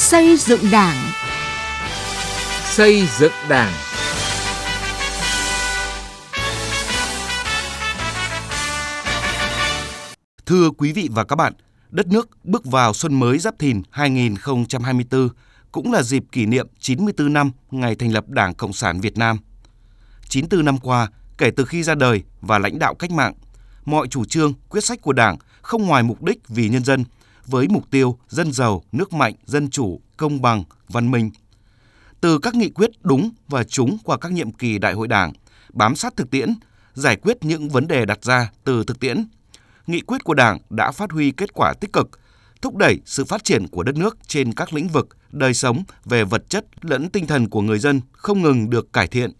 Xây dựng Đảng. Xây dựng Đảng. Thưa quý vị và các bạn, đất nước bước vào xuân mới Giáp Thìn 2024 cũng là dịp kỷ niệm 94 năm ngày thành lập Đảng Cộng sản Việt Nam. 94 năm qua, kể từ khi ra đời và lãnh đạo cách mạng, mọi chủ trương, quyết sách của Đảng không ngoài mục đích vì nhân dân, với mục tiêu dân giàu, nước mạnh, dân chủ, công bằng, văn minh. Từ các nghị quyết đúng và trúng qua các nhiệm kỳ đại hội Đảng, bám sát thực tiễn, giải quyết những vấn đề đặt ra từ thực tiễn, nghị quyết của Đảng đã phát huy kết quả tích cực, thúc đẩy sự phát triển của đất nước trên các lĩnh vực đời sống về vật chất lẫn tinh thần của người dân không ngừng được cải thiện.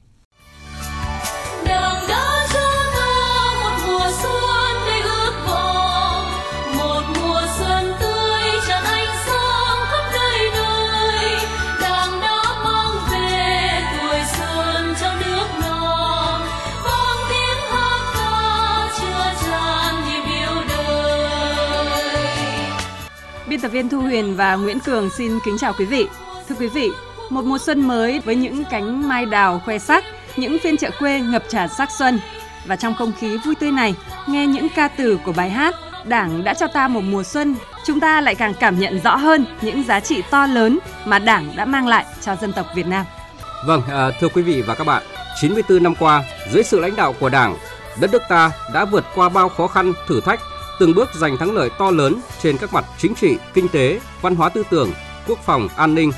Viên Thu Huyền và Nguyễn Cường xin kính chào quý vị. Thưa quý vị, một mùa xuân mới với những cánh mai đào khoe sắc, những phiên chợ quê ngập tràn sắc xuân. Và trong không khí vui tươi này, nghe những ca từ của bài hát Đảng đã cho ta một mùa xuân, chúng ta lại càng cảm nhận rõ hơn những giá trị to lớn mà Đảng đã mang lại cho dân tộc Việt Nam. Vâng, à, thưa quý vị và các bạn, 94 năm qua, dưới sự lãnh đạo của Đảng, đất nước ta đã vượt qua bao khó khăn, thử thách từng bước giành thắng lợi to lớn trên các mặt chính trị, kinh tế, văn hóa tư tưởng, quốc phòng, an ninh.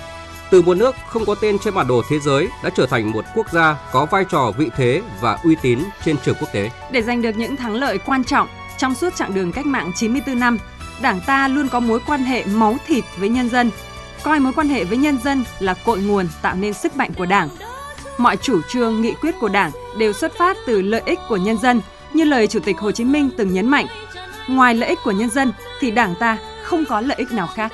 Từ một nước không có tên trên bản đồ thế giới đã trở thành một quốc gia có vai trò vị thế và uy tín trên trường quốc tế. Để giành được những thắng lợi quan trọng trong suốt chặng đường cách mạng 94 năm, Đảng ta luôn có mối quan hệ máu thịt với nhân dân, coi mối quan hệ với nhân dân là cội nguồn tạo nên sức mạnh của Đảng. Mọi chủ trương, nghị quyết của Đảng đều xuất phát từ lợi ích của nhân dân, như lời Chủ tịch Hồ Chí Minh từng nhấn mạnh, ngoài lợi ích của nhân dân thì Đảng ta không có lợi ích nào khác.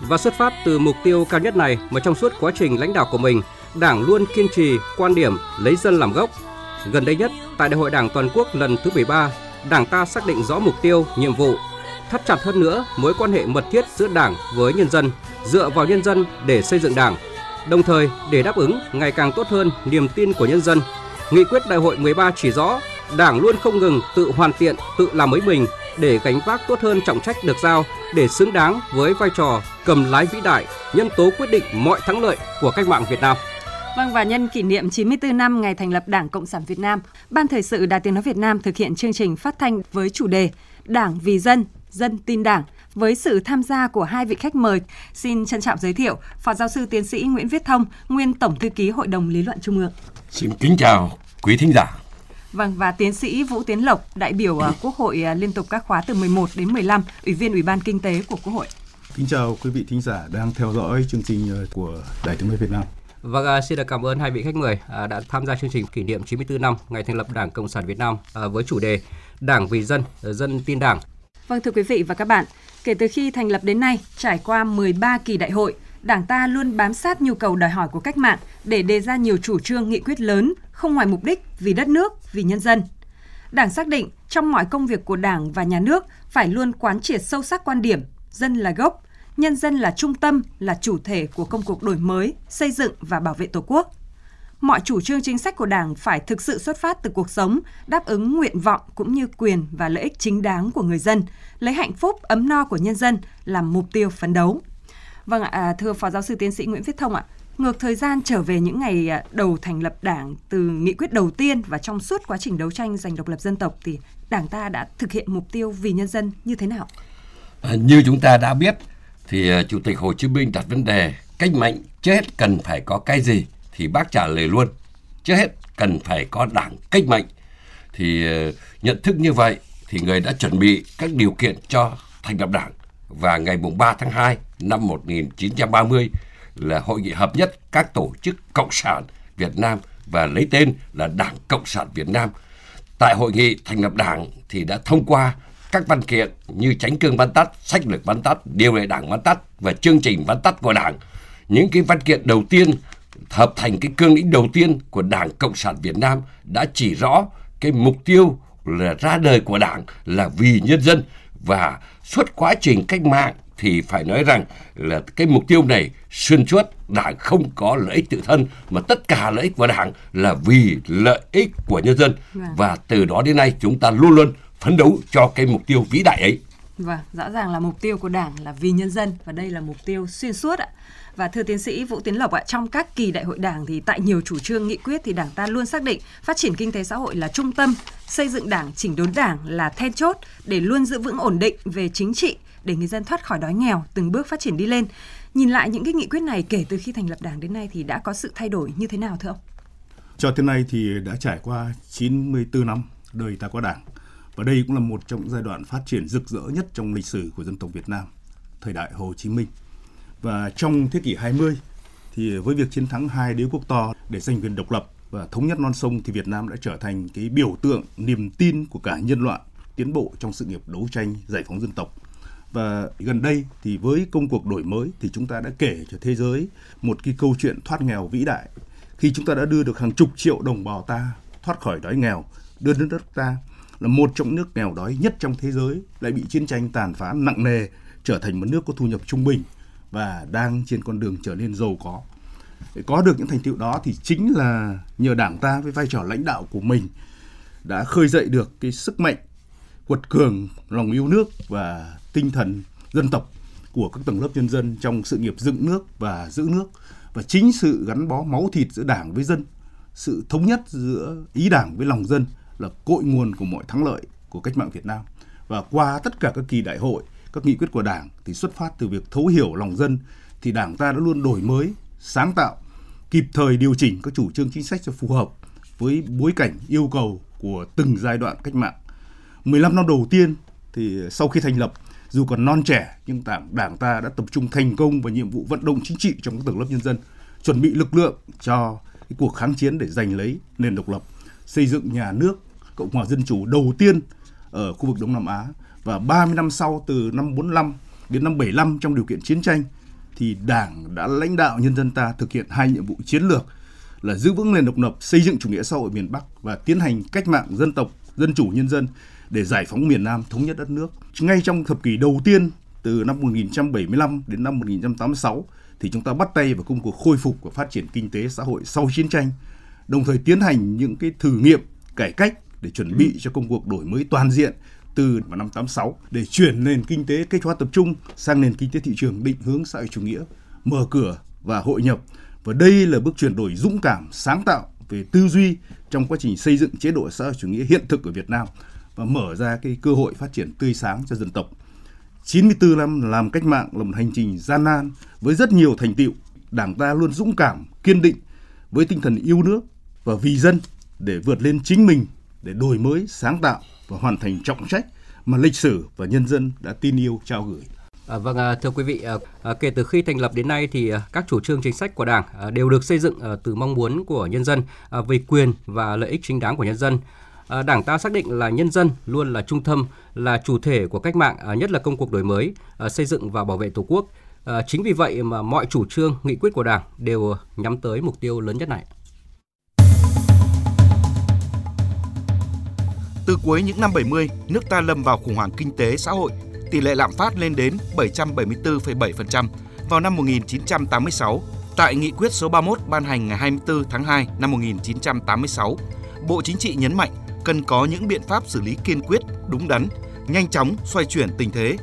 Và xuất phát từ mục tiêu cao nhất này mà trong suốt quá trình lãnh đạo của mình, Đảng luôn kiên trì quan điểm lấy dân làm gốc. Gần đây nhất, tại Đại hội Đảng toàn quốc lần thứ 13, Đảng ta xác định rõ mục tiêu, nhiệm vụ, thắt chặt hơn nữa mối quan hệ mật thiết giữa Đảng với nhân dân, dựa vào nhân dân để xây dựng Đảng. Đồng thời, để đáp ứng ngày càng tốt hơn niềm tin của nhân dân, Nghị quyết Đại hội 13 chỉ rõ Đảng luôn không ngừng tự hoàn thiện, tự làm mới mình để gánh vác tốt hơn trọng trách được giao để xứng đáng với vai trò cầm lái vĩ đại, nhân tố quyết định mọi thắng lợi của cách mạng Việt Nam. Vâng và nhân kỷ niệm 94 năm ngày thành lập Đảng Cộng sản Việt Nam, Ban Thời sự Đài Tiếng nói Việt Nam thực hiện chương trình phát thanh với chủ đề Đảng vì dân, dân tin Đảng với sự tham gia của hai vị khách mời. Xin trân trọng giới thiệu Phó giáo sư tiến sĩ Nguyễn Viết Thông, nguyên Tổng thư ký Hội đồng Lý luận Trung ương. Xin kính chào quý thính giả. Vâng và tiến sĩ Vũ Tiến Lộc, đại biểu uh, Quốc hội uh, liên tục các khóa từ 11 đến 15, Ủy viên Ủy ban Kinh tế của Quốc hội. Kính chào quý vị thính giả đang theo dõi chương trình uh, của Đài Tiếng nói Việt Nam. Vâng, xin được cảm ơn hai vị khách mời đã tham gia chương trình kỷ niệm 94 năm ngày thành lập Đảng Cộng sản Việt Nam với chủ đề Đảng vì dân, dân tin Đảng. Vâng thưa quý vị và các bạn, kể từ khi thành lập đến nay, trải qua 13 kỳ đại hội, Đảng ta luôn bám sát nhu cầu đòi hỏi của cách mạng để đề ra nhiều chủ trương nghị quyết lớn, không ngoài mục đích vì đất nước, vì nhân dân. Đảng xác định trong mọi công việc của Đảng và nhà nước phải luôn quán triệt sâu sắc quan điểm dân là gốc, nhân dân là trung tâm, là chủ thể của công cuộc đổi mới, xây dựng và bảo vệ Tổ quốc. Mọi chủ trương chính sách của Đảng phải thực sự xuất phát từ cuộc sống, đáp ứng nguyện vọng cũng như quyền và lợi ích chính đáng của người dân, lấy hạnh phúc ấm no của nhân dân làm mục tiêu phấn đấu. Vâng ạ, à, thưa Phó Giáo sư Tiến sĩ Nguyễn Viết Thông ạ, ngược thời gian trở về những ngày à, đầu thành lập Đảng từ nghị quyết đầu tiên và trong suốt quá trình đấu tranh giành độc lập dân tộc thì Đảng ta đã thực hiện mục tiêu vì nhân dân như thế nào? À, như chúng ta đã biết thì à, Chủ tịch Hồ Chí Minh đặt vấn đề cách mạng trước hết cần phải có cái gì thì bác trả lời luôn. Trước hết cần phải có đảng cách mạng thì à, nhận thức như vậy thì người đã chuẩn bị các điều kiện cho thành lập đảng. Và ngày 3 tháng 2 năm 1930 là hội nghị hợp nhất các tổ chức cộng sản Việt Nam và lấy tên là Đảng Cộng sản Việt Nam. Tại hội nghị thành lập Đảng thì đã thông qua các văn kiện như tránh cương văn tắt, sách lược văn tắt, điều lệ đảng văn tắt và chương trình văn tắt của Đảng. Những cái văn kiện đầu tiên hợp thành cái cương lĩnh đầu tiên của Đảng Cộng sản Việt Nam đã chỉ rõ cái mục tiêu là ra đời của Đảng là vì nhân dân và suốt quá trình cách mạng thì phải nói rằng là cái mục tiêu này xuyên suốt đảng không có lợi ích tự thân mà tất cả lợi ích của đảng là vì lợi ích của nhân dân Vâng. và từ đó đến nay chúng ta luôn luôn phấn đấu cho cái mục tiêu vĩ đại ấy Vâng, rõ ràng là mục tiêu của Đảng là vì nhân dân và đây là mục tiêu xuyên suốt ạ. Và thưa tiến sĩ Vũ Tiến Lộc ạ, trong các kỳ đại hội Đảng thì tại nhiều chủ trương nghị quyết thì Đảng ta luôn xác định phát triển kinh tế xã hội là trung tâm, xây dựng Đảng, chỉnh đốn Đảng là then chốt để luôn giữ vững ổn định về chính trị để người dân thoát khỏi đói nghèo, từng bước phát triển đi lên. Nhìn lại những cái nghị quyết này kể từ khi thành lập Đảng đến nay thì đã có sự thay đổi như thế nào thưa ông? Cho tới nay thì đã trải qua 94 năm đời ta có đảng. Và đây cũng là một trong những giai đoạn phát triển rực rỡ nhất trong lịch sử của dân tộc Việt Nam, thời đại Hồ Chí Minh. Và trong thế kỷ 20 thì với việc chiến thắng hai đế quốc to để giành quyền độc lập và thống nhất non sông thì Việt Nam đã trở thành cái biểu tượng niềm tin của cả nhân loại tiến bộ trong sự nghiệp đấu tranh giải phóng dân tộc. Và gần đây thì với công cuộc đổi mới thì chúng ta đã kể cho thế giới một cái câu chuyện thoát nghèo vĩ đại khi chúng ta đã đưa được hàng chục triệu đồng bào ta thoát khỏi đói nghèo, đưa đất nước ta là một trong nước nghèo đói nhất trong thế giới lại bị chiến tranh tàn phá nặng nề trở thành một nước có thu nhập trung bình và đang trên con đường trở nên giàu có. Để có được những thành tựu đó thì chính là nhờ Đảng ta với vai trò lãnh đạo của mình đã khơi dậy được cái sức mạnh quật cường lòng yêu nước và tinh thần dân tộc của các tầng lớp nhân dân trong sự nghiệp dựng nước và giữ nước và chính sự gắn bó máu thịt giữa đảng với dân, sự thống nhất giữa ý đảng với lòng dân là cội nguồn của mọi thắng lợi của cách mạng Việt Nam. Và qua tất cả các kỳ đại hội, các nghị quyết của đảng thì xuất phát từ việc thấu hiểu lòng dân thì đảng ta đã luôn đổi mới, sáng tạo, kịp thời điều chỉnh các chủ trương chính sách cho phù hợp với bối cảnh yêu cầu của từng giai đoạn cách mạng. 15 năm đầu tiên thì sau khi thành lập dù còn non trẻ nhưng đảng, đảng ta đã tập trung thành công vào nhiệm vụ vận động chính trị trong các tầng lớp nhân dân, chuẩn bị lực lượng cho cái cuộc kháng chiến để giành lấy nền độc lập, xây dựng nhà nước Cộng hòa Dân chủ đầu tiên ở khu vực Đông Nam Á. Và 30 năm sau từ năm 45 đến năm 75 trong điều kiện chiến tranh thì Đảng đã lãnh đạo nhân dân ta thực hiện hai nhiệm vụ chiến lược là giữ vững nền độc lập, xây dựng chủ nghĩa xã hội miền Bắc và tiến hành cách mạng dân tộc, dân chủ nhân dân để giải phóng miền Nam thống nhất đất nước. Ngay trong thập kỷ đầu tiên từ năm 1975 đến năm 1986 thì chúng ta bắt tay vào công cuộc khôi phục và phát triển kinh tế xã hội sau chiến tranh, đồng thời tiến hành những cái thử nghiệm cải cách để chuẩn bị cho công cuộc đổi mới toàn diện từ vào năm 86 để chuyển nền kinh tế cách hóa tập trung sang nền kinh tế thị trường định hướng xã hội chủ nghĩa, mở cửa và hội nhập. Và đây là bước chuyển đổi dũng cảm, sáng tạo về tư duy trong quá trình xây dựng chế độ xã hội chủ nghĩa hiện thực ở Việt Nam và mở ra cái cơ hội phát triển tươi sáng cho dân tộc. 94 năm làm cách mạng là một hành trình gian nan với rất nhiều thành tựu. Đảng ta luôn dũng cảm, kiên định với tinh thần yêu nước và vì dân để vượt lên chính mình, để đổi mới, sáng tạo và hoàn thành trọng trách mà lịch sử và nhân dân đã tin yêu trao gửi. À, vâng, à, thưa quý vị, à, à kể từ khi thành lập đến nay thì à, các chủ trương chính sách của Đảng à, đều được xây dựng à, từ mong muốn của nhân dân à, về quyền và lợi ích chính đáng của nhân dân. À, Đảng ta xác định là nhân dân luôn là trung tâm, là chủ thể của cách mạng, à, nhất là công cuộc đổi mới, à, xây dựng và bảo vệ Tổ quốc. À, chính vì vậy mà mọi chủ trương, nghị quyết của Đảng đều nhắm tới mục tiêu lớn nhất này. Từ cuối những năm 70, nước ta lâm vào khủng hoảng kinh tế xã hội, tỷ lệ lạm phát lên đến 774,7% vào năm 1986. Tại nghị quyết số 31 ban hành ngày 24 tháng 2 năm 1986, Bộ Chính trị nhấn mạnh cần có những biện pháp xử lý kiên quyết, đúng đắn, nhanh chóng xoay chuyển tình thế.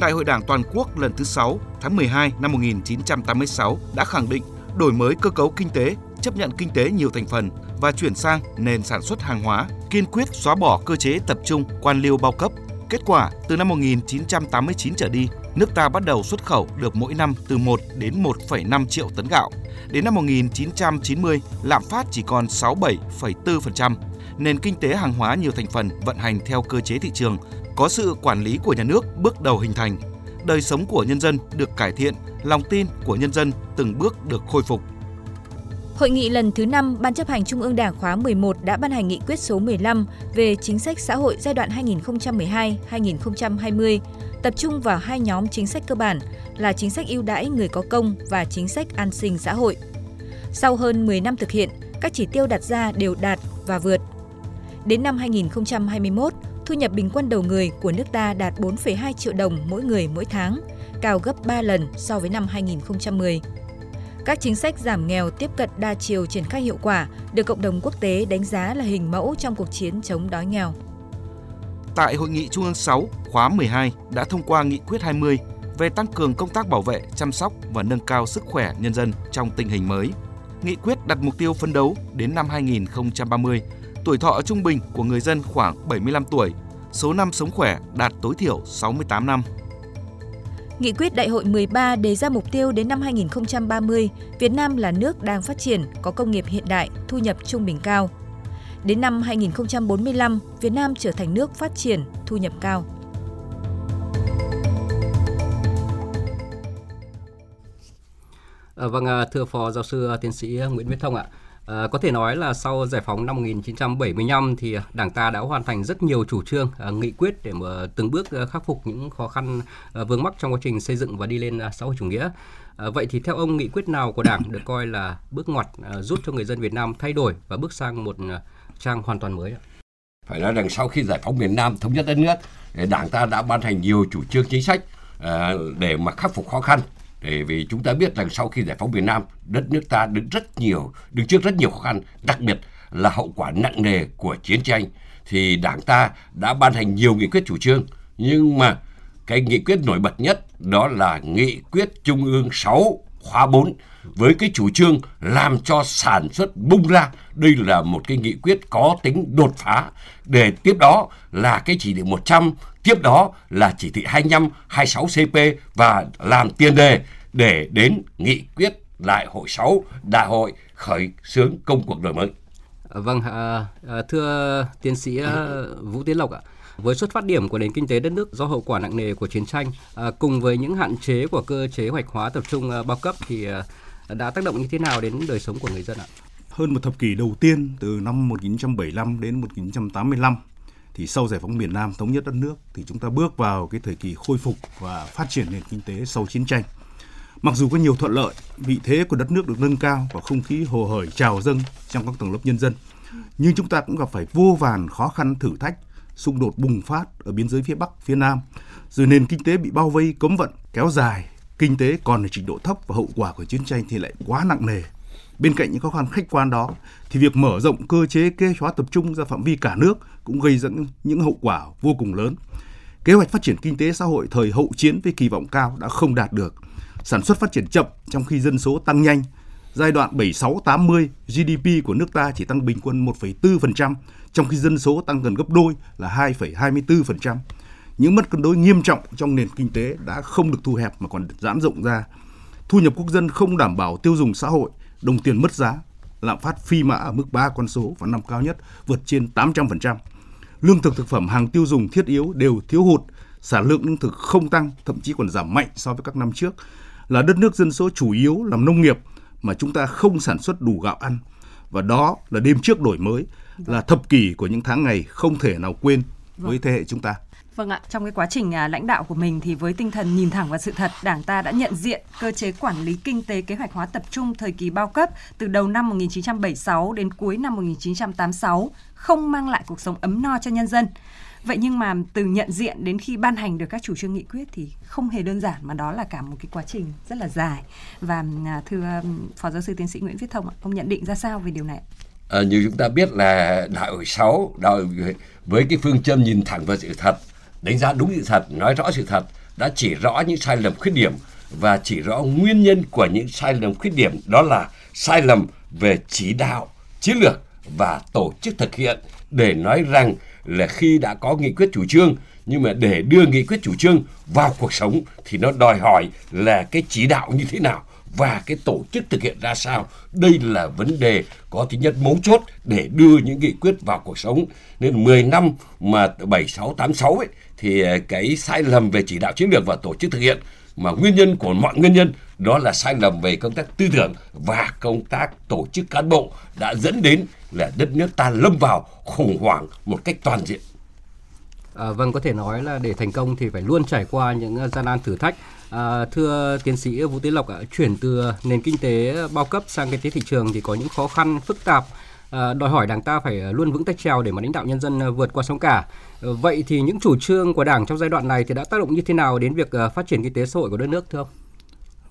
Đại hội Đảng toàn quốc lần thứ 6 tháng 12 năm 1986 đã khẳng định đổi mới cơ cấu kinh tế, chấp nhận kinh tế nhiều thành phần và chuyển sang nền sản xuất hàng hóa, kiên quyết xóa bỏ cơ chế tập trung quan liêu bao cấp. Kết quả, từ năm 1989 trở đi, nước ta bắt đầu xuất khẩu được mỗi năm từ 1 đến 1,5 triệu tấn gạo. Đến năm 1990, lạm phát chỉ còn 67,4%. Nền kinh tế hàng hóa nhiều thành phần vận hành theo cơ chế thị trường, có sự quản lý của nhà nước bước đầu hình thành. Đời sống của nhân dân được cải thiện, lòng tin của nhân dân từng bước được khôi phục. Hội nghị lần thứ 5 Ban chấp hành Trung ương Đảng khóa 11 đã ban hành nghị quyết số 15 về chính sách xã hội giai đoạn 2012-2020, tập trung vào hai nhóm chính sách cơ bản là chính sách ưu đãi người có công và chính sách an sinh xã hội. Sau hơn 10 năm thực hiện, các chỉ tiêu đặt ra đều đạt và vượt. Đến năm 2021, thu nhập bình quân đầu người của nước ta đạt 4,2 triệu đồng mỗi người mỗi tháng, cao gấp 3 lần so với năm 2010. Các chính sách giảm nghèo tiếp cận đa chiều triển khai hiệu quả được cộng đồng quốc tế đánh giá là hình mẫu trong cuộc chiến chống đói nghèo. Tại Hội nghị Trung ương 6 khóa 12 đã thông qua Nghị quyết 20 về tăng cường công tác bảo vệ, chăm sóc và nâng cao sức khỏe nhân dân trong tình hình mới. Nghị quyết đặt mục tiêu phấn đấu đến năm 2030, tuổi thọ trung bình của người dân khoảng 75 tuổi, số năm sống khỏe đạt tối thiểu 68 năm. Nghị quyết Đại hội 13 đề ra mục tiêu đến năm 2030, Việt Nam là nước đang phát triển, có công nghiệp hiện đại, thu nhập trung bình cao. Đến năm 2045, Việt Nam trở thành nước phát triển, thu nhập cao. À, vâng, à, thưa Phó Giáo sư à, Tiến sĩ Nguyễn Viết Thông ạ, À, có thể nói là sau giải phóng năm 1975 thì Đảng ta đã hoàn thành rất nhiều chủ trương, à, nghị quyết để mà từng bước ờ, khắc phục những khó khăn à, vướng mắc trong quá trình xây dựng và đi lên à, xã hội chủ nghĩa. À, vậy thì theo ông nghị quyết nào của Đảng được coi là bước ngoặt à, giúp cho người dân Việt Nam thay đổi và bước sang một à, trang hoàn toàn mới ạ? Phải nói rằng sau khi giải phóng miền Nam thống nhất đất nước, Đảng ta đã ban hành nhiều chủ trương chính sách à, để mà khắc phục khó khăn để vì chúng ta biết rằng sau khi giải phóng miền Nam, đất nước ta đứng rất nhiều, đứng trước rất nhiều khó khăn, đặc biệt là hậu quả nặng nề của chiến tranh. Thì Đảng ta đã ban hành nhiều nghị quyết chủ trương, nhưng mà cái nghị quyết nổi bật nhất đó là nghị quyết Trung ương 6 khóa 4 với cái chủ trương làm cho sản xuất bung ra. Đây là một cái nghị quyết có tính đột phá. Để tiếp đó là cái chỉ thị 100, tiếp đó là chỉ thị 25, 26 CP và làm tiền đề để đến nghị quyết đại hội 6, đại hội khởi xướng công cuộc đổi mới. Vâng, à, à, thưa tiến sĩ à, Vũ Tiến Lộc ạ. Với xuất phát điểm của nền kinh tế đất nước do hậu quả nặng nề của chiến tranh, à, cùng với những hạn chế của cơ chế hoạch hóa tập trung à, bao cấp thì à, đã tác động như thế nào đến đời sống của người dân ạ? Hơn một thập kỷ đầu tiên từ năm 1975 đến 1985 thì sau giải phóng miền Nam thống nhất đất nước thì chúng ta bước vào cái thời kỳ khôi phục và phát triển nền kinh tế sau chiến tranh. Mặc dù có nhiều thuận lợi, vị thế của đất nước được nâng cao và không khí hồ hởi trào dâng trong các tầng lớp nhân dân, nhưng chúng ta cũng gặp phải vô vàn khó khăn thử thách, xung đột bùng phát ở biên giới phía Bắc, phía Nam, rồi nền kinh tế bị bao vây cấm vận kéo dài, kinh tế còn ở trình độ thấp và hậu quả của chiến tranh thì lại quá nặng nề. Bên cạnh những khó khăn khách quan đó, thì việc mở rộng cơ chế kế hoạch tập trung ra phạm vi cả nước cũng gây dẫn những hậu quả vô cùng lớn. Kế hoạch phát triển kinh tế xã hội thời hậu chiến với kỳ vọng cao đã không đạt được. Sản xuất phát triển chậm trong khi dân số tăng nhanh. Giai đoạn 76-80, GDP của nước ta chỉ tăng bình quân 1,4%, trong khi dân số tăng gần gấp đôi là 2,24%. Những mất cân đối nghiêm trọng trong nền kinh tế đã không được thu hẹp mà còn giãn rộng ra. Thu nhập quốc dân không đảm bảo tiêu dùng xã hội, đồng tiền mất giá, lạm phát phi mã ở mức 3 con số và năm cao nhất vượt trên 800%. Lương thực thực phẩm hàng tiêu dùng thiết yếu đều thiếu hụt, sản lượng lương thực không tăng, thậm chí còn giảm mạnh so với các năm trước. Là đất nước dân số chủ yếu làm nông nghiệp mà chúng ta không sản xuất đủ gạo ăn. Và đó là đêm trước đổi mới, là thập kỷ của những tháng ngày không thể nào quên với thế hệ chúng ta. Vâng ạ, trong cái quá trình à, lãnh đạo của mình thì với tinh thần nhìn thẳng vào sự thật, Đảng ta đã nhận diện cơ chế quản lý kinh tế kế hoạch hóa tập trung thời kỳ bao cấp từ đầu năm 1976 đến cuối năm 1986 không mang lại cuộc sống ấm no cho nhân dân. Vậy nhưng mà từ nhận diện đến khi ban hành được các chủ trương nghị quyết thì không hề đơn giản mà đó là cả một cái quá trình rất là dài. Và à, thưa Phó Giáo sư Tiến sĩ Nguyễn Viết Thông, ông nhận định ra sao về điều này? À, như chúng ta biết là đại hội 6 đại hội với cái phương châm nhìn thẳng vào sự thật đánh giá đúng sự thật, nói rõ sự thật, đã chỉ rõ những sai lầm khuyết điểm và chỉ rõ nguyên nhân của những sai lầm khuyết điểm đó là sai lầm về chỉ đạo, chiến lược và tổ chức thực hiện để nói rằng là khi đã có nghị quyết chủ trương nhưng mà để đưa nghị quyết chủ trương vào cuộc sống thì nó đòi hỏi là cái chỉ đạo như thế nào và cái tổ chức thực hiện ra sao. Đây là vấn đề có tính nhất mấu chốt để đưa những nghị quyết vào cuộc sống. Nên 10 năm mà 7686 ấy thì ờ, cái sai lầm về chỉ đạo chiến lược và tổ chức thực hiện mà nguyên nhân của mọi nguyên nhân đó là sai lầm về công tác tư tưởng và công tác tổ chức cán bộ đã dẫn đến là đất nước ta lâm vào khủng hoảng một cách toàn diện. À, vâng, có thể nói là để thành công thì phải luôn trải qua những ờ, gian nan thử thách. À, thưa tiến sĩ Vũ Tiến Lộc ạ, chuyển từ nền kinh tế bao cấp sang kinh tế thị trường thì có những khó khăn phức tạp Ờ, đòi hỏi Đảng ta phải ờ, luôn vững tay trèo để mà lãnh đạo nhân dân ờ, vượt qua sóng cả. Vậy thì những chủ trương của Đảng trong giai đoạn này thì đã tác động như thế nào đến việc phát triển kinh tế xã hội của đất nước, thưa ông?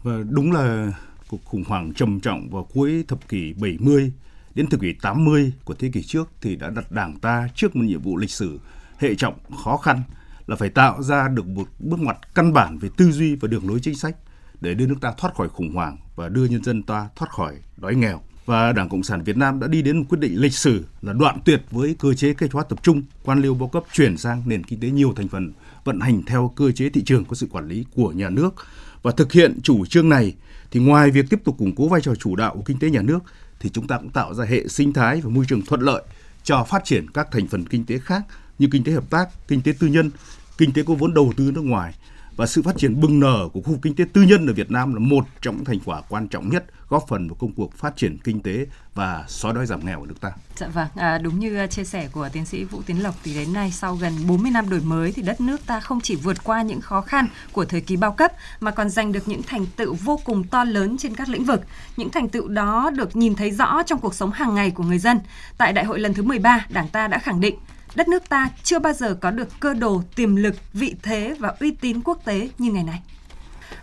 Và đúng là cuộc khủng hoảng trầm trọng vào cuối thập kỷ 70 đến thập kỷ 80 của thế kỷ trước thì đã đặt Đảng ta trước một nhiệm vụ lịch sử hệ trọng, khó khăn là phải tạo ra được một bước ngoặt căn bản về tư duy và đường lối chính sách để đưa nước ta thoát khỏi khủng hoảng và đưa nhân dân ta thoát khỏi đói nghèo. Và Đảng Cộng sản Việt Nam đã đi đến một quyết định lịch sử là đoạn tuyệt với cơ chế kế hoạch tập trung, quan liêu bao cấp chuyển sang nền kinh tế nhiều thành phần vận hành theo cơ chế thị trường có sự quản lý của nhà nước. Và thực hiện chủ trương này thì ngoài việc tiếp tục củng cố vai trò chủ đạo của kinh tế nhà nước thì chúng ta cũng tạo ra hệ sinh thái và môi trường thuận lợi cho phát triển các thành phần kinh tế khác như kinh tế hợp tác, kinh tế tư nhân, kinh tế có vốn đầu tư nước ngoài và sự phát triển bừng nở của khu kinh tế tư nhân ở Việt Nam là một trong những thành quả quan trọng nhất góp phần vào công cuộc phát triển kinh tế và xóa đói giảm nghèo của nước ta. Dạ vâng, à, đúng như à, chia sẻ của tiến sĩ Vũ Tiến Lộc thì đến nay sau gần 40 năm đổi mới thì đất nước ta không chỉ vượt qua những khó khăn của thời kỳ bao cấp mà còn giành được những thành tựu vô cùng to lớn trên các lĩnh vực. Những thành tựu đó được nhìn thấy rõ trong cuộc sống hàng ngày của người dân. Tại đại hội lần thứ 13, Đảng ta đã khẳng định đất nước ta chưa bao giờ có được cơ đồ, tiềm lực, vị thế và uy tín quốc tế như ngày nay.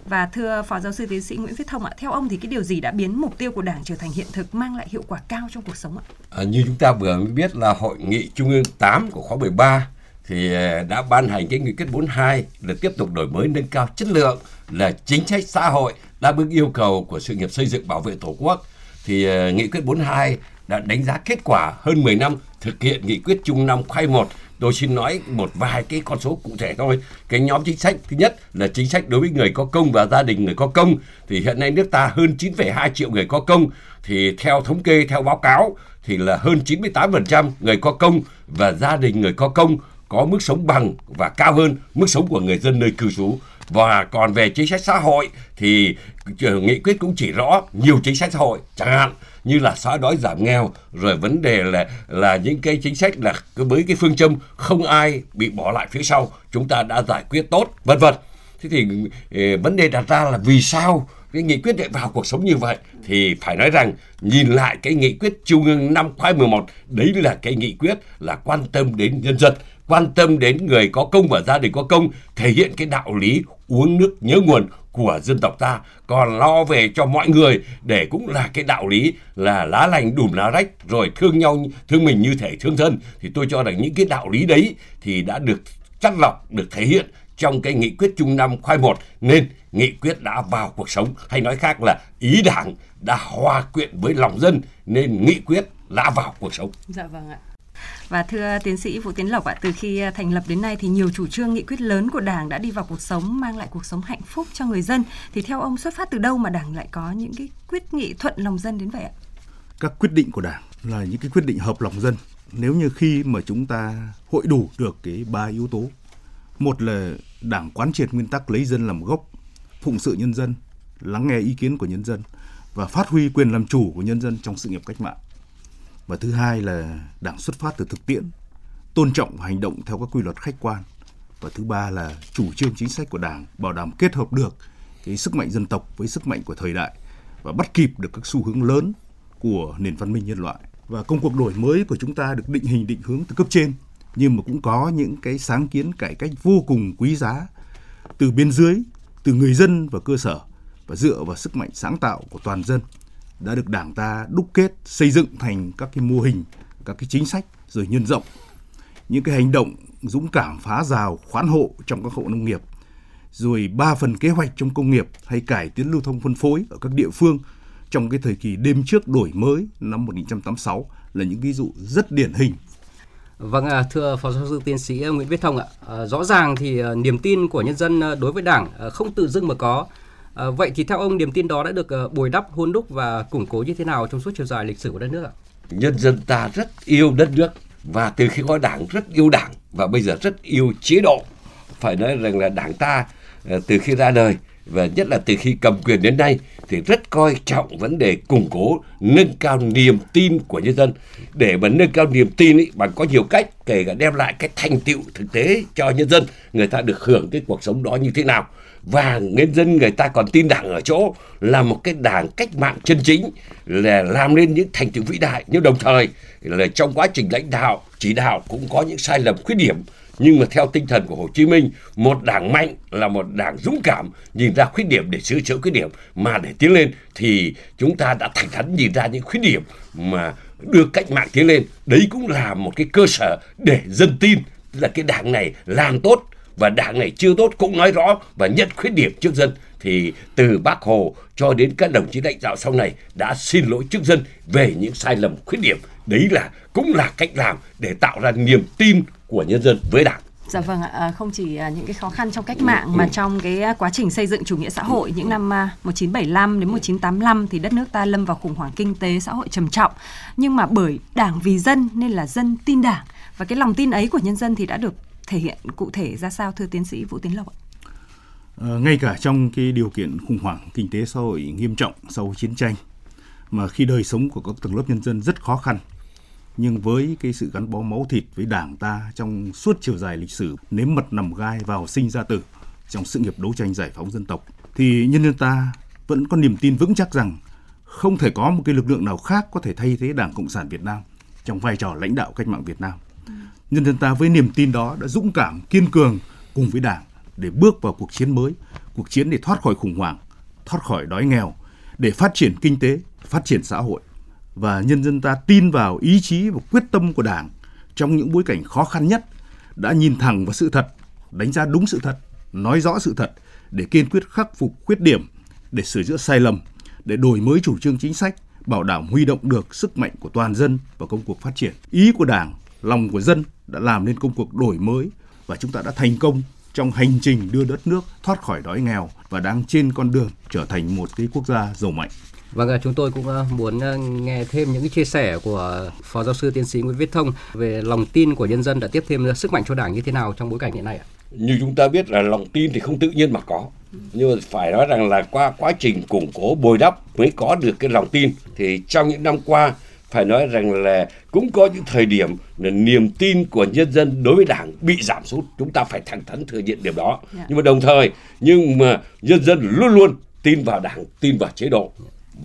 Và thưa Phó Giáo sư Tiến sĩ Nguyễn Viết Thông ạ, theo ông thì cái điều gì đã biến mục tiêu của Đảng trở thành hiện thực mang lại hiệu quả cao trong cuộc sống ạ? À, như chúng ta vừa mới biết là Hội nghị Trung ương 8 của khóa 13 thì à, đã ban hành cái nghị quyết 42 là tiếp tục đổi mới nâng cao chất lượng là chính sách xã hội đáp ứng yêu cầu của sự nghiệp xây dựng bảo vệ Tổ quốc thì à, nghị quyết 42 đã đánh giá kết quả hơn 10 năm thực hiện nghị quyết chung năm khoai 1 tôi xin nói một vài cái con số cụ thể thôi. Cái nhóm chính sách thứ nhất là chính sách đối với người có công và gia đình người có công. Thì hiện nay nước ta hơn 9,2 triệu người có công. Thì theo thống kê theo báo cáo thì là hơn 98% người có công và gia đình người có công có mức sống bằng và cao hơn mức sống của người dân nơi cư trú và còn về chính sách xã hội thì nghị quyết cũng chỉ rõ nhiều chính sách xã hội, chẳng hạn như là xóa đói giảm nghèo, rồi vấn đề là là những cái chính sách là với cái phương châm không ai bị bỏ lại phía sau, chúng ta đã giải quyết tốt, vân vân. Thế thì ờ, vấn đề đặt ra là vì sao cái nghị quyết để vào cuộc sống như vậy? Thì phải nói rằng, nhìn lại cái nghị quyết trung ương năm khóa 11 đấy là cái nghị quyết là quan tâm đến nhân dân, quan tâm đến người có công và gia đình có công, thể hiện cái đạo lý uống nước nhớ nguồn của dân tộc ta, còn lo về cho mọi người, để cũng là cái đạo lý là lá lành đùm lá rách, rồi thương nhau, thương mình như thể thương thân thì tôi cho rằng những cái đạo lý đấy thì đã được chắt lọc, được thể hiện trong cái nghị quyết chung năm khoai một nên nghị quyết đã vào cuộc sống, hay nói khác là ý đảng đã hòa quyện với lòng dân, nên nghị quyết đã vào cuộc sống. Dạ vâng ạ. Và thưa tiến sĩ Vũ Tiến Lộc ạ, từ khi à, thành lập đến nay thì nhiều chủ trương nghị quyết lớn của Đảng đã đi vào cuộc sống, mang lại cuộc sống hạnh phúc cho người dân. Thì theo ông xuất phát từ đâu mà Đảng lại có những cái quyết nghị thuận lòng dân đến vậy ạ? Các quyết định của Đảng là những cái quyết định hợp lòng dân. Nếu như khi mà chúng ta hội đủ được cái ba yếu tố. Một là Đảng quán triệt nguyên tắc lấy dân làm gốc, phụng sự nhân dân, lắng nghe ý kiến của nhân dân và phát huy quyền làm chủ của nhân dân trong sự nghiệp cách mạng và thứ hai là đảng xuất phát từ thực tiễn, tôn trọng và hành động theo các quy luật khách quan. Và thứ ba là chủ trương chính sách của đảng, bảo đảm kết hợp được cái sức mạnh dân tộc với sức mạnh của thời đại và bắt kịp được các xu hướng lớn của nền văn minh nhân loại. Và công cuộc đổi mới của chúng ta được định hình, định hướng từ cấp trên, nhưng mà cũng có những cái sáng kiến cải cách vô cùng quý giá từ bên dưới, từ người dân và cơ sở và dựa vào sức mạnh sáng tạo của toàn dân đã được Đảng ta đúc kết xây dựng thành các cái mô hình, các cái chính sách rồi nhân rộng. Những cái hành động dũng cảm phá rào khoán hộ trong các hộ nông nghiệp, rồi ba phần kế hoạch trong công nghiệp hay cải tiến lưu thông phân phối ở các địa phương trong cái thời kỳ đêm trước đổi mới năm 1986 là những ví dụ rất điển hình. Vâng, à, thưa Phó Giáo sư Tiến sĩ Nguyễn Viết Thông ạ, à, rõ ràng thì à, niềm tin của nhân dân đối với Đảng không tự dưng mà có, À, vậy thì theo ông niềm tin đó đã được ờ, bồi đắp, hôn đúc và củng cố như thế nào trong suốt chiều dài lịch sử của đất nước ạ? Nhân dân ta rất yêu đất nước và từ khi có đảng rất yêu đảng và bây giờ rất yêu chế độ. Phải nói rằng là đảng ta ờ, từ khi ra đời và nhất là từ khi cầm quyền đến nay thì rất coi trọng vấn đề củng cố nâng cao niềm tin của nhân dân để mà nâng cao niềm tin ấy bằng có nhiều cách kể cả đem lại cái thành tựu thực tế cho nhân dân người ta được hưởng cái cuộc sống đó như thế nào và nhân dân người ta còn tin đảng ở chỗ là một cái đảng cách mạng chân chính, là làm nên những thành tựu vĩ đại. Nhưng đồng thời là trong quá trình lãnh đạo, chỉ đạo cũng có những sai lầm, khuyết điểm. Nhưng mà theo tinh thần của Hồ Chí Minh, một đảng mạnh là một đảng dũng cảm, nhìn ra khuyết điểm để sửa chữa khuyết điểm mà để tiến lên, thì chúng ta đã thẳng thắn nhìn ra những khuyết điểm mà đưa cách mạng tiến lên. Đấy cũng là một cái cơ sở để dân tin là cái đảng này làm tốt và đảng này chưa tốt cũng nói rõ và nhận khuyết điểm trước dân. Thì từ bác hồ cho đến các đồng chí lãnh đạo sau này đã xin lỗi trước dân về những sai lầm khuyết điểm. Đấy là cũng là cách làm để tạo ra niềm tin của nhân dân với đảng. Dạ vâng ạ, à, không chỉ à, những cái khó khăn trong cách mạng mà trong cái à, quá trình xây dựng chủ nghĩa xã hội những năm 1975 đến 1985 thì đất nước ta lâm vào khủng hoảng kinh tế xã hội trầm trọng. Nhưng mà bởi Đảng vì dân nên là dân tin Đảng. Và cái lòng tin ấy của nhân dân thì đã được thể hiện cụ thể ra sao, thưa tiến sĩ Vũ Tiến Lộc ạ? Ờ, ngay cả trong cái điều kiện khủng hoảng kinh tế xã hội nghiêm trọng sau chiến tranh, mà khi đời sống của các tầng lớp nhân dân rất khó khăn, nhưng với cái sự gắn bó máu thịt với đảng ta trong suốt chiều dài lịch sử, nếm mật nằm gai vào sinh ra tử trong sự nghiệp đấu tranh giải phóng dân tộc, thì nhân dân ta vẫn có niềm tin vững chắc rằng không thể có một cái lực lượng nào khác có thể thay thế Đảng Cộng sản Việt Nam trong vai trò lãnh đạo cách mạng Việt Nam. Nhân dân ta với niềm tin đó đã dũng cảm, kiên cường cùng với Đảng để bước vào cuộc chiến mới, cuộc chiến để thoát khỏi khủng hoảng, thoát khỏi đói nghèo, để phát triển kinh tế, phát triển xã hội và nhân dân ta tin vào ý chí và quyết tâm của Đảng trong những bối cảnh khó khăn nhất đã nhìn thẳng vào sự thật, đánh giá đúng sự thật, nói rõ sự thật để kiên quyết khắc phục khuyết điểm, để sửa chữa sai lầm, để đổi mới chủ trương chính sách, bảo đảm huy động được sức mạnh của toàn dân vào công cuộc phát triển. Ý của Đảng, lòng của dân đã làm nên công cuộc đổi mới và chúng ta đã thành công trong hành trình đưa đất nước thoát khỏi đói nghèo và đang trên con đường trở thành một cái quốc gia giàu mạnh. Vâng, chúng tôi cũng ờ, muốn ờ, nghe thêm những cái chia sẻ của Phó Giáo sư Tiến sĩ Nguyễn Viết Thông về lòng tin của nhân dân đã tiếp thêm sức mạnh cho Đảng như thế nào trong bối cảnh hiện nay ạ? Như chúng ta biết là lòng tin thì không tự nhiên mà có. Nhưng mà phải nói rằng là qua quá trình củng cố bồi đắp mới có được cái lòng tin. Thì trong những năm qua phải nói rằng là cũng có những thời điểm là niềm tin của nhân dân đối với đảng bị giảm sút chúng ta phải thẳng thắn thừa nhận điểm đó yeah. Dạ. nhưng mà đồng thời nhưng mà nhân dân luôn luôn tin vào đảng tin vào chế độ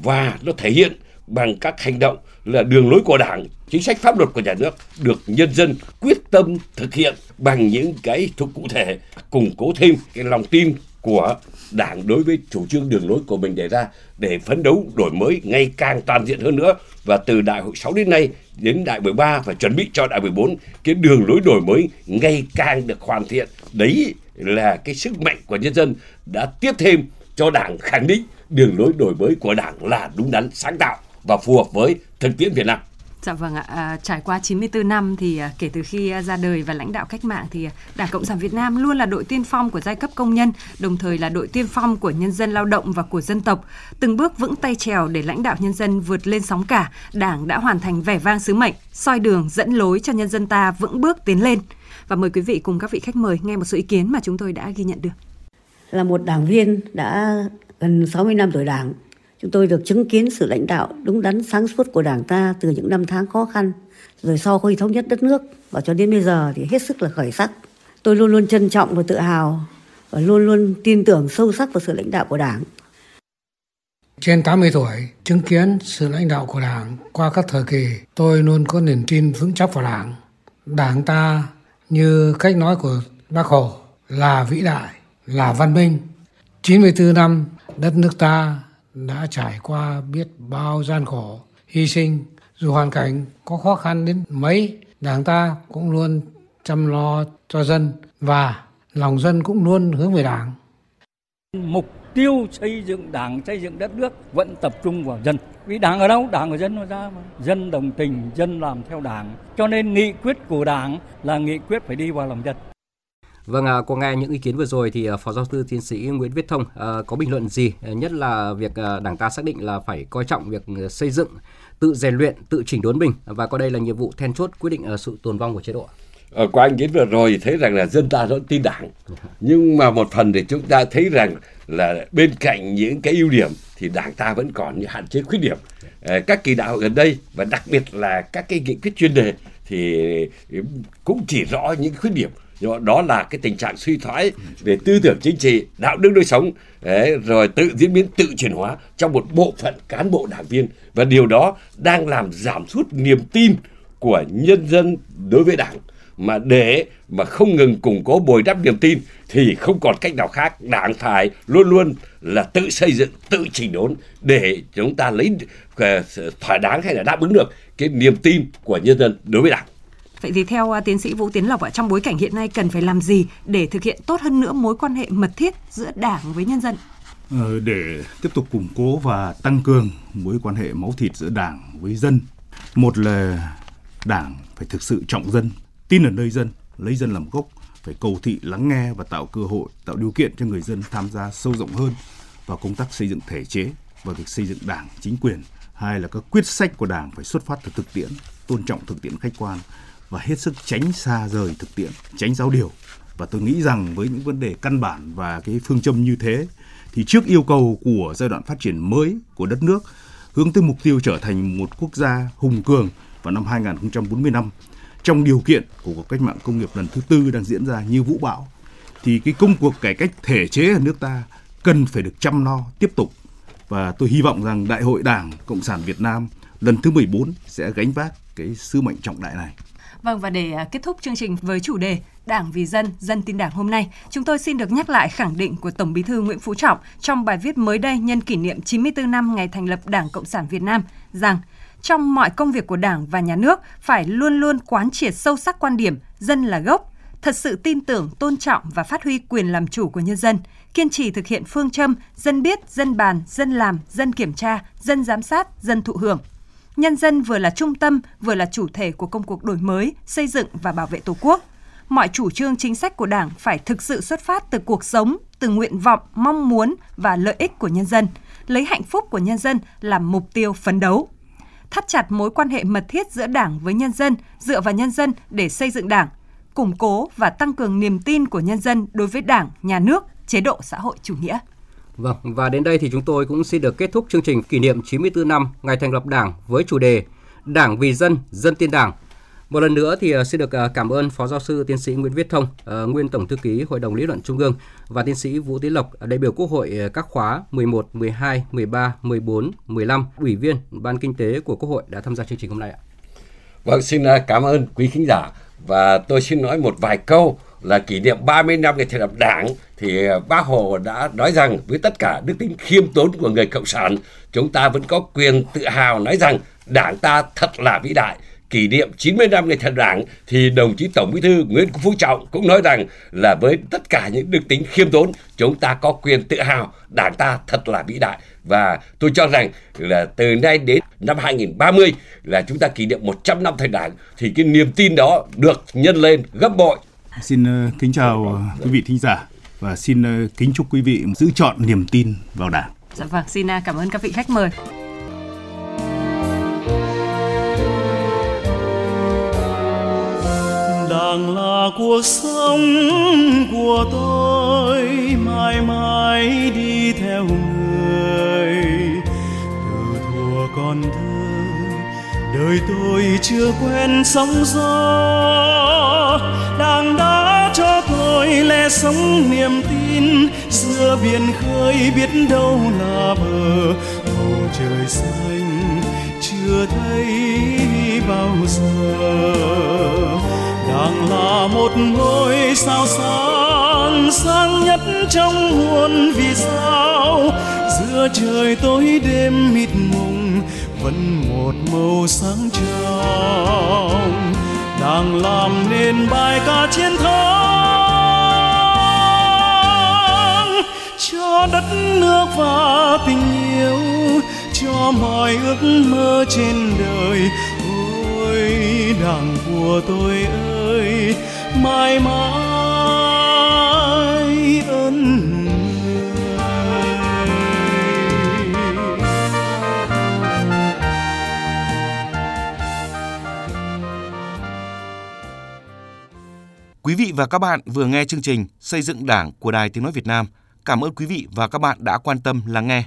và nó thể hiện bằng các hành động là đường lối của đảng chính sách pháp luật của nhà nước được nhân dân quyết tâm thực hiện bằng những cái thuộc cụ thể củng cố thêm cái lòng tin của đảng đối với chủ trương đường lối của mình đề ra để phấn đấu đổi mới ngày càng toàn diện hơn nữa và từ đại hội 6 đến nay đến đại 13 và chuẩn bị cho đại 14 cái đường lối đổi mới ngày càng được hoàn thiện đấy là cái sức mạnh của nhân dân đã tiếp thêm cho đảng khẳng định đường lối đổi mới của Đảng là đúng đắn, sáng tạo và phù hợp với thực tiễn Việt Nam. Dạ vâng ạ, à, trải qua 94 năm thì à, kể từ khi à, ra đời và lãnh đạo cách mạng thì à, Đảng Cộng sản Việt Nam luôn là đội tiên phong của giai cấp công nhân, đồng thời là đội tiên phong của nhân dân lao động và của dân tộc. Từng bước vững tay trèo để lãnh đạo nhân dân vượt lên sóng cả, Đảng đã hoàn thành vẻ vang sứ mệnh, soi đường dẫn lối cho nhân dân ta vững bước tiến lên. Và mời quý vị cùng các vị khách mời nghe một số ý kiến mà chúng tôi đã ghi nhận được. Là một đảng viên đã gần 60 năm tuổi Đảng, chúng tôi được chứng kiến sự lãnh đạo đúng đắn sáng suốt của Đảng ta từ những năm tháng khó khăn, rồi sau khi thống nhất đất nước và cho đến bây giờ thì hết sức là khởi sắc. Tôi luôn luôn trân trọng và tự hào và luôn luôn tin tưởng sâu sắc vào sự lãnh đạo của Đảng. Trên 80 tuổi, chứng kiến sự lãnh đạo của Đảng qua các thời kỳ, tôi luôn có niềm tin vững chắc vào Đảng. Đảng ta, như cách nói của Bác Hồ, là vĩ đại, là văn minh. 94 năm đất nước ta đã trải qua biết bao gian khổ, hy sinh, dù hoàn cảnh có khó khăn đến mấy, Đảng ta cũng luôn chăm lo cho dân và lòng dân cũng luôn hướng về Đảng. Mục tiêu xây dựng Đảng, xây dựng đất nước vẫn tập trung vào dân. Vì Đảng ở đâu? Đảng ở dân nó ra mà. Dân đồng tình, dân làm theo Đảng. Cho nên nghị quyết của Đảng là nghị quyết phải đi vào lòng dân. Vâng, à, qua nghe những ý kiến vừa rồi thì à, Phó giáo sư tiến sĩ Nguyễn Viết Thông à, có bình luận gì? À, nhất là việc à, Đảng ta xác định là phải coi trọng việc xây dựng, tự rèn luyện, tự chỉnh đốn mình và coi đây là nhiệm vụ then chốt quyết định sự tồn vong của chế độ. Ở ờ, qua anh kiến vừa rồi thấy rằng là dân ta vẫn tin đảng. Nhưng mà một phần thì chúng ta thấy rằng là bên cạnh những cái ưu điểm thì đảng ta vẫn còn những hạn chế khuyết điểm. Ờ, các kỳ đạo gần đây và đặc biệt là các cái nghị quyết chuyên đề thì cũng chỉ rõ những khuyết điểm đó là cái tình trạng suy thoái về tư tưởng chính trị đạo đức lối sống. Đấy, rồi tự diễn biến tự chuyển hóa trong một bộ phận cán bộ đảng viên. Và điều đó đang làm giảm sút niềm tin của nhân dân đối với đảng. Mà để mà không ngừng củng cố bồi đắp niềm tin thì không còn cách nào khác. Đảng phải luôn luôn là tự xây dựng tự chỉnh đốn để chúng ta lấy ờ, thỏa đáng hay là đáp ứng được cái niềm tin của nhân dân đối với đảng. Vậy thì theo à, tiến sĩ Vũ Tiến Lộc ở trong bối cảnh hiện nay cần phải làm gì để thực hiện tốt hơn nữa mối quan hệ mật thiết giữa Đảng với nhân dân? Ờ, để tiếp tục củng cố và tăng cường mối quan hệ máu thịt giữa Đảng với dân, một là Đảng phải thực sự trọng dân, tin ở nơi dân, lấy dân làm gốc, phải cầu thị lắng nghe và tạo cơ hội, tạo điều kiện cho người dân tham gia sâu rộng hơn vào công tác xây dựng thể chế và việc xây dựng đảng, chính quyền. Hai là các quyết sách của đảng phải xuất phát từ thực tiễn, tôn trọng thực tiễn khách quan và hết sức tránh xa rời thực tiễn, tránh giáo điều. Và tôi nghĩ rằng với những vấn đề căn bản và cái phương châm như thế thì trước yêu cầu của giai đoạn phát triển mới của đất nước hướng tới mục tiêu trở thành một quốc gia hùng cường vào năm 2045 trong điều kiện của cuộc cách mạng công nghiệp lần thứ tư đang diễn ra như vũ bão thì cái công cuộc cải cách thể chế ở nước ta cần phải được chăm lo tiếp tục và tôi hy vọng rằng Đại hội Đảng Cộng sản Việt Nam lần thứ 14 sẽ gánh vác cái sứ mệnh trọng đại này. Vâng và để à, kết thúc chương trình với chủ đề Đảng vì dân, dân tin Đảng hôm nay, chúng tôi xin được nhắc lại khẳng định của Tổng Bí thư Nguyễn Phú Trọng trong bài viết mới đây nhân kỷ niệm 94 năm ngày thành lập Đảng Cộng sản Việt Nam rằng trong mọi công việc của Đảng và Nhà nước phải luôn luôn quán triệt sâu sắc quan điểm dân là gốc, thật sự tin tưởng, tôn trọng và phát huy quyền làm chủ của nhân dân, kiên trì thực hiện phương châm dân biết, dân bàn, dân làm, dân kiểm tra, dân giám sát, dân thụ hưởng. Nhân dân vừa là trung tâm, vừa là chủ thể của công cuộc đổi mới, xây dựng và bảo vệ Tổ quốc. Mọi chủ trương chính sách của Đảng phải thực sự xuất phát từ cuộc sống, từ nguyện vọng, mong muốn và lợi ích của nhân dân, lấy hạnh phúc của nhân dân làm mục tiêu phấn đấu thắt chặt mối quan hệ mật thiết giữa Đảng với nhân dân, dựa vào nhân dân để xây dựng Đảng, củng cố và tăng cường niềm tin của nhân dân đối với Đảng, nhà nước, chế độ xã hội chủ nghĩa. Vâng, và đến đây thì chúng tôi cũng xin được kết thúc chương trình kỷ niệm 94 năm ngày thành lập Đảng với chủ đề Đảng vì dân, dân tin Đảng một lần nữa thì ờ, xin được ờ, cảm ơn Phó Giáo sư Tiến sĩ Nguyễn Viết Thông, ờ, nguyên Tổng thư ký Hội đồng Lý luận Trung ương và Tiến sĩ Vũ Tiến Lộc, đại biểu Quốc hội các khóa 11, 12, 13, 14, 15, Ủy viên Ban Kinh tế của Quốc hội đã tham gia chương trình hôm nay ạ. Vâng, xin cảm ơn quý khán giả và tôi xin nói một vài câu là kỷ niệm 30 năm ngày thành lập Đảng thì Bác Hồ đã nói rằng với tất cả đức tính khiêm tốn của người cộng sản, chúng ta vẫn có quyền tự hào nói rằng Đảng ta thật là vĩ đại kỷ niệm 90 năm ngày thành đảng thì đồng chí Tổng Bí thư Nguyễn Phú Trọng cũng nói rằng là với tất cả những đức tính khiêm tốn chúng ta có quyền tự hào đảng ta thật là vĩ đại và tôi cho rằng là từ nay đến năm 2030 là chúng ta kỷ niệm 100 năm thành đảng thì cái niềm tin đó được nhân lên gấp bội. Xin uh, kính chào uh, quý vị thính giả và xin uh, kính chúc quý vị giữ chọn niềm tin vào đảng. Dạ vâng, xin cảm ơn các vị khách mời. đảng là cuộc sống của tôi mãi mãi đi theo người từ thuở còn thơ đời tôi chưa quen sóng gió, đang đã cho tôi lẽ sống niềm tin. Giữa biển khơi biết đâu là bờ, bầu trời xanh chưa thấy bao giờ. Đang là một ngôi sao sáng sáng nhất trong muôn vì sao. Giữa trời tối đêm mịt mùng, vẫn một màu sáng trong. Đang làm nên bài ca chiến thắng cho đất nước và tình yêu, cho mọi ước mơ trên đời. Ôi, đảng của tôi ơi ơi, mãi mãi Quý vị và các bạn vừa nghe chương trình Xây dựng Đảng của Đài Tiếng Nói Việt Nam. Cảm ơn quý vị và các bạn đã quan tâm lắng nghe.